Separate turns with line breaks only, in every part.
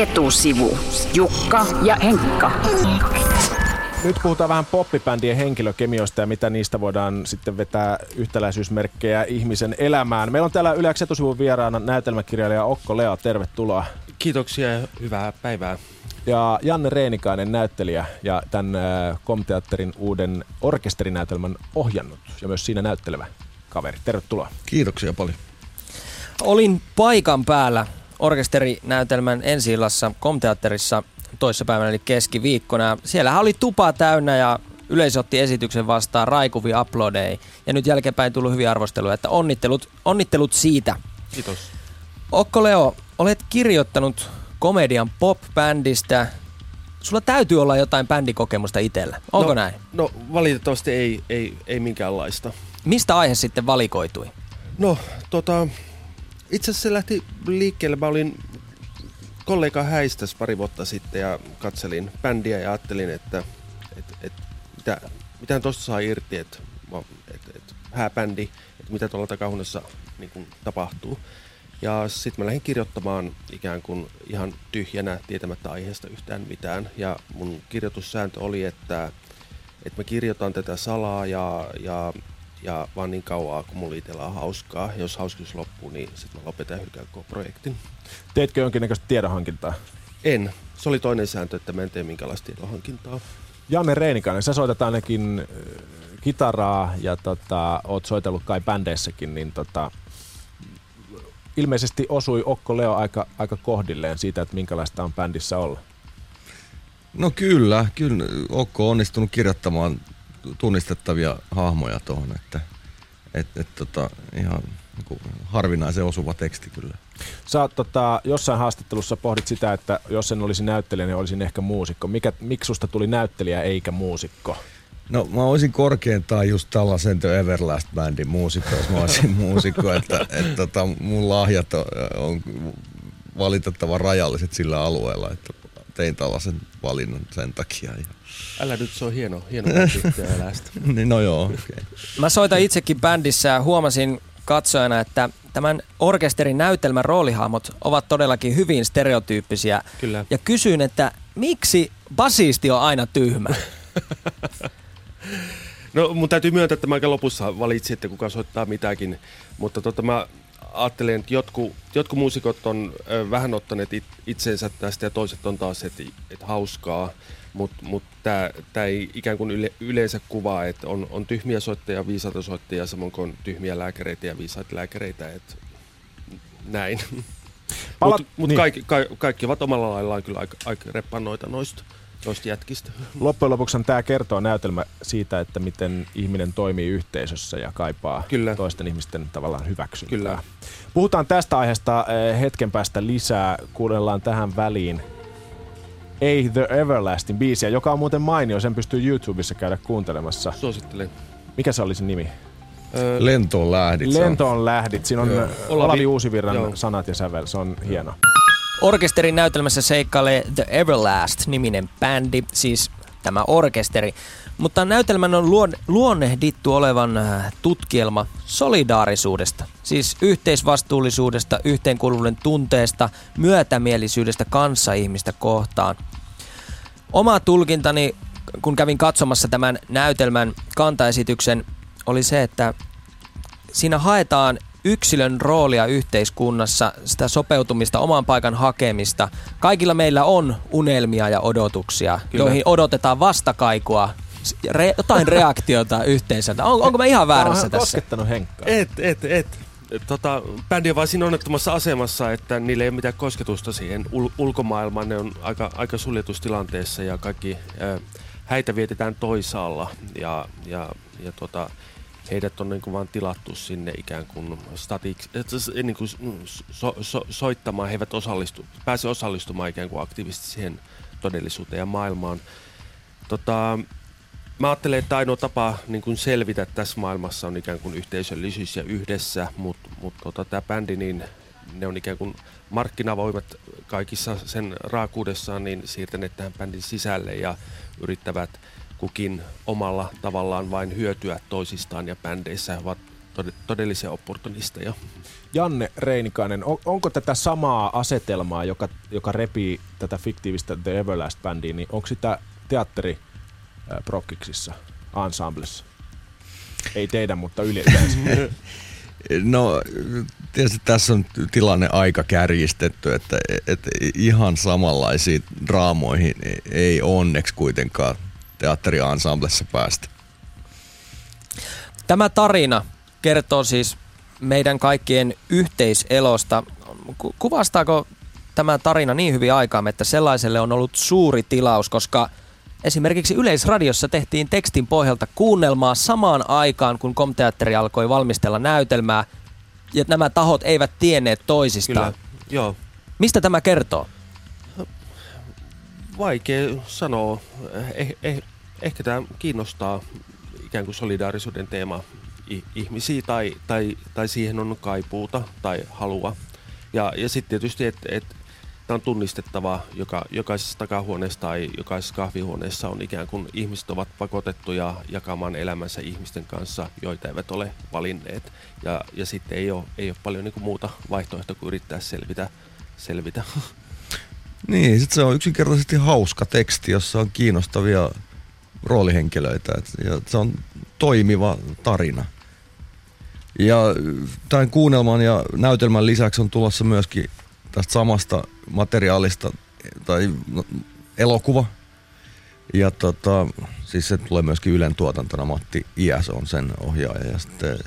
Etusivu. Jukka ja Henkka.
Nyt puhutaan vähän poppibändien henkilökemioista ja mitä niistä voidaan sitten vetää yhtäläisyysmerkkejä ihmisen elämään. Meillä on täällä Yleensä etusivun vieraana näytelmäkirjailija Okko Lea. Tervetuloa.
Kiitoksia ja hyvää päivää.
Ja Janne Reenikainen näyttelijä ja tämän äh, Komteatterin uuden orkesterinäytelmän ohjannut ja myös siinä näyttelevä kaveri. Tervetuloa.
Kiitoksia paljon.
Olin paikan päällä orkesterinäytelmän ensi Komteatterissa toissapäivänä eli keskiviikkona. Siellähän oli tupa täynnä ja yleisö otti esityksen vastaan raikuvi uploadei. Ja nyt jälkeenpäin tullut hyviä arvosteluja, että onnittelut, onnittelut siitä.
Kiitos.
Okko Leo, olet kirjoittanut komedian pop-bändistä. Sulla täytyy olla jotain bändikokemusta itsellä. Onko
no,
näin?
No valitettavasti ei, ei, ei minkäänlaista.
Mistä aihe sitten valikoitui?
No tota, itse asiassa se lähti liikkeelle. Mä olin kollega häistäs pari vuotta sitten ja katselin bändiä ja ajattelin, että et, et, mitä, mitä tuosta saa irti, että et, et, hääbändi, että mitä tuolla takahuoneessa niin tapahtuu. Ja sitten mä lähdin kirjoittamaan ikään kuin ihan tyhjänä, tietämättä aiheesta yhtään mitään. Ja mun kirjoitussääntö oli, että, että mä kirjoitan tätä salaa ja, ja, ja vaan niin kauan, kun mulla itsellä on hauskaa. Jos hauskuus loppuu, niin sitten mä lopetan ja hylkään koko projektin.
Teetkö jonkinnäköistä tiedonhankintaa?
En. Se oli toinen sääntö, että mä en tee minkälaista tiedonhankintaa.
Janne Reinikainen, sä soitat ainakin kitaraa ja tota, oot soitellut kai bändeissäkin, niin tota, ilmeisesti osui Okko Leo aika, aika kohdilleen siitä, että minkälaista on bändissä olla.
No kyllä, kyllä Okko on onnistunut kirjoittamaan tunnistettavia hahmoja tuohon, että et, et, tota, ihan niin harvinaisen osuva teksti kyllä.
Sä oot, tota, jossain haastattelussa pohdit sitä, että jos en olisi näyttelijä, niin olisin ehkä muusikko. Mikä, miksi susta tuli näyttelijä eikä muusikko?
No mä olisin korkeintaan just tällaisen The Everlast Bandin muusikko, jos mä olisin muusikko, että, että tota, mun lahjat on, on valitettavan rajalliset sillä alueella, että tein tällaisen valinnan sen takia. Ja...
Älä nyt, se on hieno, hieno
niin, no joo, okay.
Mä soitan itsekin bändissä ja huomasin katsojana, että tämän orkesterin näytelmän roolihahmot ovat todellakin hyvin stereotyyppisiä.
Kyllä.
Ja kysyin, että miksi basisti on aina tyhmä?
No mun täytyy myöntää, että mä aika lopussa valitsin, että kuka soittaa mitäkin. Mutta tota, mä ajattelen, että jotkut, jotkut muusikot on vähän ottaneet it, itseensä tästä ja toiset on taas, että et hauskaa. Mutta mut, tämä ei ikään kuin yle, yleensä kuvaa, että on, on tyhmiä soittajia, viisaita soittajia, samoin kuin tyhmiä lääkäreitä ja viisaita lääkäreitä. Et näin. Mutta mut niin. kaikki, kaikki, kaikki ovat omalla laillaan kyllä aika, aika reppannoita noista noista jätkistä.
Loppujen lopuksi tämä kertoo näytelmä siitä, että miten ihminen toimii yhteisössä ja kaipaa Kyllä. toisten ihmisten tavallaan hyväksyntää.
Kyllä.
Puhutaan tästä aiheesta eh, hetken päästä lisää. Kuunnellaan tähän väliin Ei The Everlasting biisiä, joka on muuten mainio. Sen pystyy YouTubessa käydä kuuntelemassa.
Suosittelen.
Mikä se oli se nimi?
Lentoon lähdit.
Lentoon lähdit. Siinä on Joo. Olavi Uusivirran Joo. sanat ja sävel. Se on hieno.
Orkesterin näytelmässä seikkailee The Everlast-niminen bändi, siis tämä orkesteri. Mutta näytelmän on luon, luonnehdittu olevan äh, tutkielma solidaarisuudesta, siis yhteisvastuullisuudesta, yhteenkuuluvuuden tunteesta, myötämielisyydestä kanssaihmistä kohtaan. Oma tulkintani, kun kävin katsomassa tämän näytelmän kantaesityksen, oli se, että siinä haetaan yksilön roolia yhteiskunnassa, sitä sopeutumista, oman paikan hakemista. Kaikilla meillä on unelmia ja odotuksia, Kyllä. joihin odotetaan vastakaikua re, jotain reaktiota yhteisöltä. On, onko mä ihan väärässä
on
tässä?
koskettanut Henkkaa.
Et, et, et. Tota, bändi on vain siinä onnettomassa asemassa, että niillä ei ole mitään kosketusta siihen ul- ulkomaailmaan. Ne on aika, aika suljetustilanteessa ja kaikki äh, häitä vietetään toisaalla. Ja, ja, ja tota, heidät on niin kuin vaan tilattu sinne ikään kuin statiksi, niin kuin so, so, soittamaan. He eivät osallistu, pääse osallistumaan ikään kuin aktiivisesti siihen todellisuuteen ja maailmaan. Tota, mä ajattelen, että ainoa tapa niin kuin selvitä tässä maailmassa on ikään kuin yhteisöllisyys ja yhdessä, mutta mut, tota, tämä bändi, niin ne on ikään kuin markkinavoimat kaikissa sen raakuudessaan niin siirtäneet tähän bändin sisälle ja yrittävät kukin omalla tavallaan vain hyötyä toisistaan ja bändeissä ovat todellisia opportunisteja.
Janne Reinikainen, on, onko tätä samaa asetelmaa, joka, joka repii tätä fiktiivistä The Everlast-bändiä, niin onko sitä teatteri prokkiksissa, ensemblessa? Ei teidän, mutta ylipäänsä.
No tietysti tässä on tilanne aika kärjistetty, että, että ihan samanlaisiin draamoihin ei onneksi kuitenkaan teatteriansamblessa päästä.
Tämä tarina kertoo siis meidän kaikkien yhteiselosta. Kuvastaako tämä tarina niin hyvin aikaa, että sellaiselle on ollut suuri tilaus, koska esimerkiksi Yleisradiossa tehtiin tekstin pohjalta kuunnelmaa samaan aikaan, kun Komteatteri alkoi valmistella näytelmää, ja nämä tahot eivät tienneet toisistaan.
Kyllä, joo.
Mistä tämä kertoo?
Vaikea sanoa. Eh, eh, ehkä tämä kiinnostaa ikään kuin solidaarisuuden teema ihmisiä tai, tai, tai siihen on kaipuuta tai halua. Ja, ja sitten tietysti, että et, tämä on tunnistettava, joka, jokaisessa takahuoneessa tai jokaisessa kahvihuoneessa on ikään kuin ihmiset ovat pakotettuja jakamaan elämänsä ihmisten kanssa, joita eivät ole valinneet. Ja, ja sitten ei ole, ei ole paljon niin kuin muuta vaihtoehtoa kuin yrittää selvitä. selvitä.
Niin, sit se on yksinkertaisesti hauska teksti, jossa on kiinnostavia roolihenkilöitä. ja se on toimiva tarina. Ja tämän kuunnelman ja näytelmän lisäksi on tulossa myöskin tästä samasta materiaalista tai no, elokuva. Ja tota, siis se tulee myöskin Ylen tuotantona. Matti Iäs on sen ohjaaja. Ja, sitten,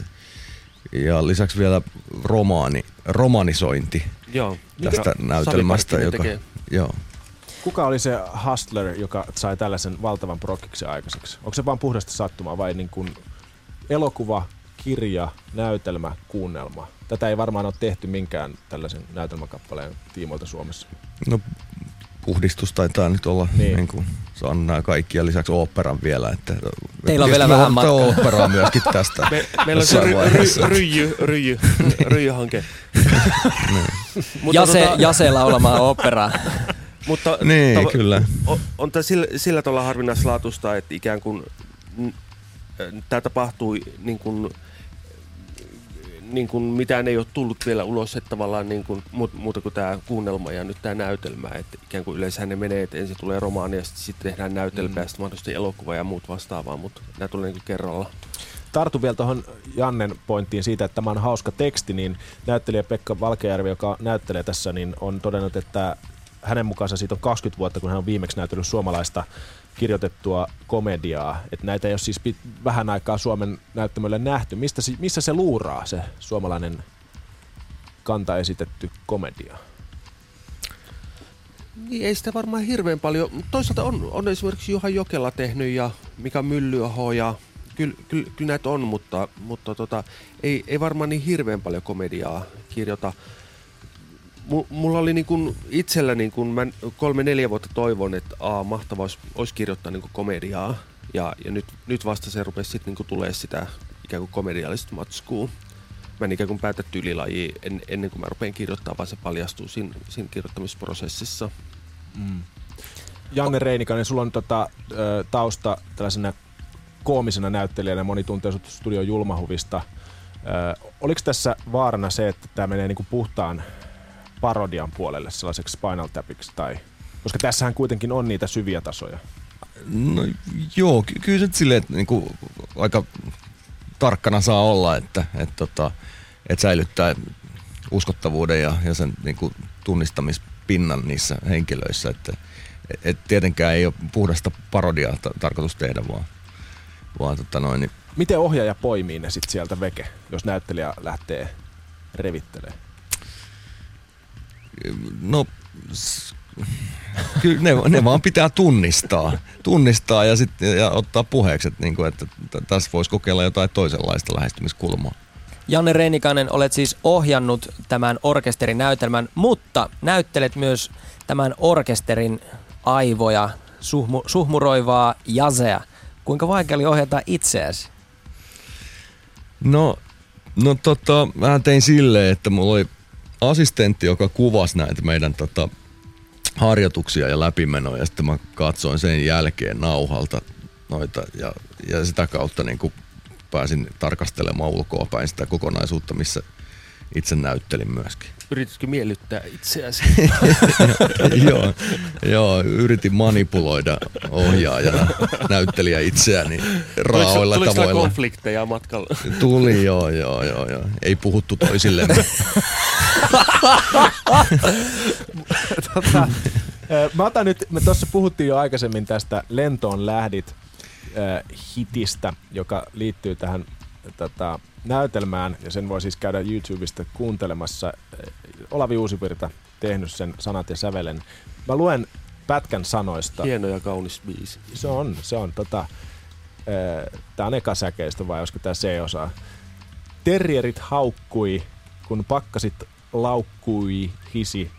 ja lisäksi vielä romaani, romanisointi
Joo.
tästä Mikä? näytelmästä.
Joka,
joo.
Kuka oli se hustler, joka sai tällaisen valtavan prokkiksen aikaiseksi? Onko se vain puhdasta sattumaa vai niin kuin elokuva, kirja, näytelmä, kuunnelma. Tätä ei varmaan ole tehty minkään tällaisen näytelmäkappaleen tiimoilta Suomessa.
No puhdistus taitaa nyt olla niin. Niin kuin, saanut nämä kaikki ja lisäksi oopperan vielä. Että
Teillä on vielä vähän matkaa.
oopperaa myöskin tästä.
Me, meillä on se ry, ry, ryijy, ryijy, ryijyhanke.
niin. Jase, tota, Jase laulamaan oopperaa.
Mutta
niin, tava, kyllä.
On, on tämä sillä, sillä tavalla harvinaislaatusta, että ikään kuin tämä tapahtui niin kuin, niin kuin mitään ei ole tullut vielä ulos, että tavallaan niin kuin, muuta kuin tämä kuunnelma ja nyt tämä näytelmä. Että ikään kuin yleensä ne menee, että ensin tulee romaani ja sitten tehdään näytelmä mm. ja sitten mahdollisesti elokuva ja muut vastaavaa, mutta nämä tulee niin kuin kerralla.
Tartu vielä tuohon Jannen pointtiin siitä, että tämä on hauska teksti, niin näyttelijä Pekka Valkejärvi, joka näyttelee tässä, niin on todennut, että hänen mukaansa siitä on 20 vuotta, kun hän on viimeksi näytellyt suomalaista kirjoitettua komediaa. Että näitä ei ole siis pit- vähän aikaa Suomen näyttämölle nähty. Mistä, missä se luuraa, se suomalainen kanta esitetty komedia?
Niin, ei sitä varmaan hirveän paljon. Toisaalta on, on esimerkiksi Juha Jokela tehnyt ja Mika Myllyaho ja kyllä, kyllä, kyllä näitä on, mutta, mutta tota, ei, ei varmaan niin hirveän paljon komediaa kirjoita mulla oli niin kuin itsellä niin kuin mä kolme-neljä vuotta toivon, että a, mahtavaa olisi, olisi kirjoittaa niin komediaa. Ja, ja nyt, nyt vasta se rupesi sitten niin tulee sitä ikään kuin komediallista matskua. Mä en ikään kuin päätä tyylilaji en, ennen kuin mä rupean kirjoittamaan, vaan se paljastuu siinä, siinä kirjoittamisprosessissa. Mm.
Janne Reinikainen, sulla on tota, tausta tällaisena koomisena näyttelijänä, moni tuntee sut studion julmahuvista. oliko tässä vaarana se, että tämä menee niinku puhtaan parodian puolelle sellaiseksi Spinal Tapiksi? Tai, koska tässähän kuitenkin on niitä syviä tasoja.
No joo, ky- kyllä se silleen, että niinku, aika tarkkana saa olla, että et, tota, et säilyttää uskottavuuden ja, ja sen niinku, tunnistamispinnan niissä henkilöissä. Että, et tietenkään ei ole puhdasta parodiaa ta- tarkoitus tehdä, vaan, vaan tota noin, niin
Miten ohjaaja poimii ne sitten sieltä veke, jos näyttelijä lähtee revittelemään?
No, kyllä ne, ne vaan pitää tunnistaa. Tunnistaa ja, sit, ja ottaa puheeksi, että, niin kuin, että tässä voisi kokeilla jotain toisenlaista lähestymiskulmaa.
Janne Reinikainen, olet siis ohjannut tämän orkesterin näytelmän, mutta näyttelet myös tämän orkesterin aivoja, suhmu, suhmuroivaa jazea. Kuinka vaikea oli ohjata itseäsi?
No, no tota, mä tein silleen, että mulla oli assistentti, joka kuvasi näitä meidän tota, harjoituksia ja läpimenoja. Ja sitten mä katsoin sen jälkeen nauhalta noita ja, ja sitä kautta niin kuin pääsin tarkastelemaan ulkoapäin sitä kokonaisuutta, missä itse näyttelin myöskin.
Yrititkö miellyttää itseäsi?
joo, joo, yritin manipuloida ohjaajana näyttelijä itseäni raaoilla
tuliko,
tavoilla.
Tuliko konflikteja matkalla?
Tuli, joo, joo, joo, joo. Ei puhuttu toisillemme.
tota, mä otan nyt, me tuossa puhuttiin jo aikaisemmin tästä Lentoon lähdit äh, hitistä, joka liittyy tähän tota, näytelmään, ja sen voi siis käydä YouTubesta kuuntelemassa. Olavi Uusivirta tehnyt sen sanat ja sävelen. Mä luen pätkän sanoista.
Hieno ja kaunis biisi.
Se on, se on. Tota, Tämä on eka säkeistä vai olisiko tämä C-osa? Terrierit haukkui, kun pakkasit laukkui hisi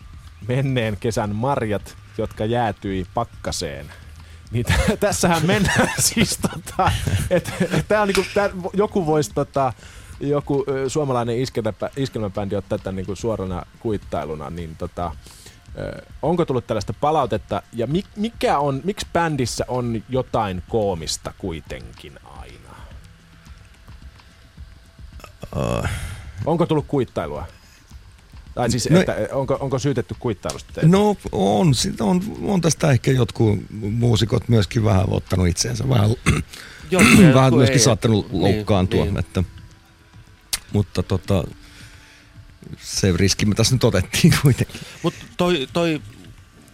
menneen kesän marjat, jotka jäätyi pakkaseen. Niin t- tässähän mennään siis tota, että et tää on niinku, tää, joku voisi tota, joku ö, suomalainen iskelmäbändi ottaa tämän niinku suorana kuittailuna, niin tota, ö, onko tullut tällaista palautetta ja mi, mikä on, miksi bändissä on jotain koomista kuitenkin aina?
Uh.
Onko tullut kuittailua? Tai siis, no, että onko, onko syytetty kuittailusta teitä?
No on, on, on tästä ehkä jotkut muusikot myöskin vähän ottanut itseensä, vähän, vähän myöskin ei, saattanut niin, loukkaantua. Niin. Että, mutta tota, se riski me tässä nyt otettiin kuitenkin.
Mutta toi, toi,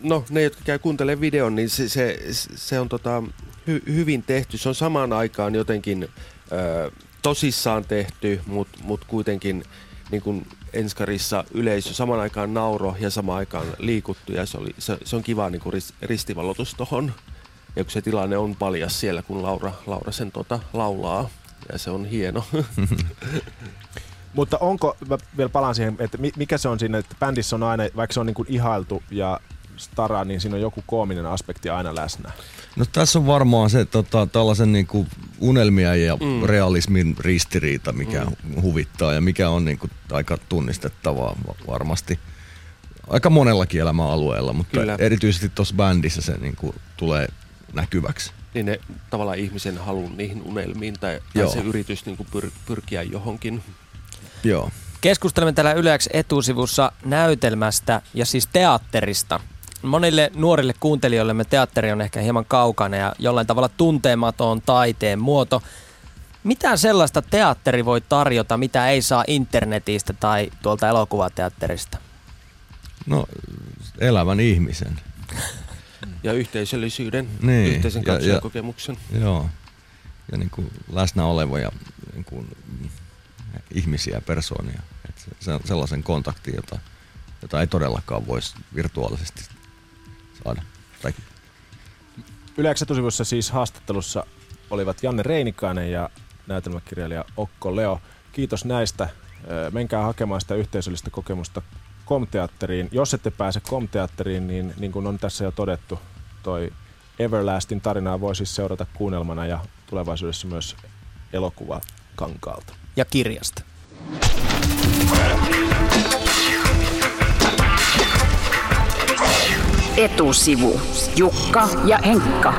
no ne, jotka käy kuuntelemaan videon, niin se, se, se on tota, hy, hyvin tehty. Se on samaan aikaan jotenkin ö, tosissaan tehty, mutta mut kuitenkin niin kuin Enskarissa yleisö saman aikaan nauro ja samaan aikaan liikuttu ja se, oli, se, se on kiva niin kuin ristivalotus tuohon. Ja kun se tilanne on paljas siellä, kun Laura, Laura sen tota, laulaa ja se on hieno.
Mutta onko, mä vielä palaan siihen, että mikä se on siinä, että bändissä on aina, vaikka se on niin kuin ihailtu ja stara, niin siinä on joku koominen aspekti aina läsnä.
No tässä on varmaan se tota, tällaisen niin kuin unelmia ja mm. realismin ristiriita, mikä mm. huvittaa ja mikä on niin kuin, aika tunnistettavaa varmasti. Aika monellakin elämäalueella, mutta Kyllä. erityisesti tuossa bändissä se niin kuin, tulee näkyväksi.
Niin ne tavallaan ihmisen halun niihin unelmiin tai, tai se yritys niin kuin pyr, pyrkiä johonkin.
Joo.
Keskustelemme täällä Yleäks etusivussa näytelmästä ja siis teatterista. Monille nuorille kuuntelijoille teatteri on ehkä hieman kaukana ja jollain tavalla tunteematon taiteen muoto. Mitä sellaista teatteri voi tarjota, mitä ei saa internetistä tai tuolta elokuvateatterista?
No, elävän ihmisen.
Ja yhteisöllisyyden, niin, yhteisen katsojakokemuksen.
Joo, ja niin kuin läsnä olevoja niin kuin ihmisiä, persoonia. Et se, sellaisen kontaktin, jota, jota ei todellakaan voisi virtuaalisesti saada. Tai...
Yleensä siis haastattelussa olivat Janne Reinikainen ja näytelmäkirjailija Okko Leo. Kiitos näistä. Menkää hakemaan sitä yhteisöllistä kokemusta Komteatteriin. Jos ette pääse Komteatteriin, niin niin kuin on tässä jo todettu, toi Everlastin tarinaa voi siis seurata kuunnelmana ja tulevaisuudessa myös elokuva kankaalta.
Ja kirjasta.
Etusivu. Jukka ja Henkka.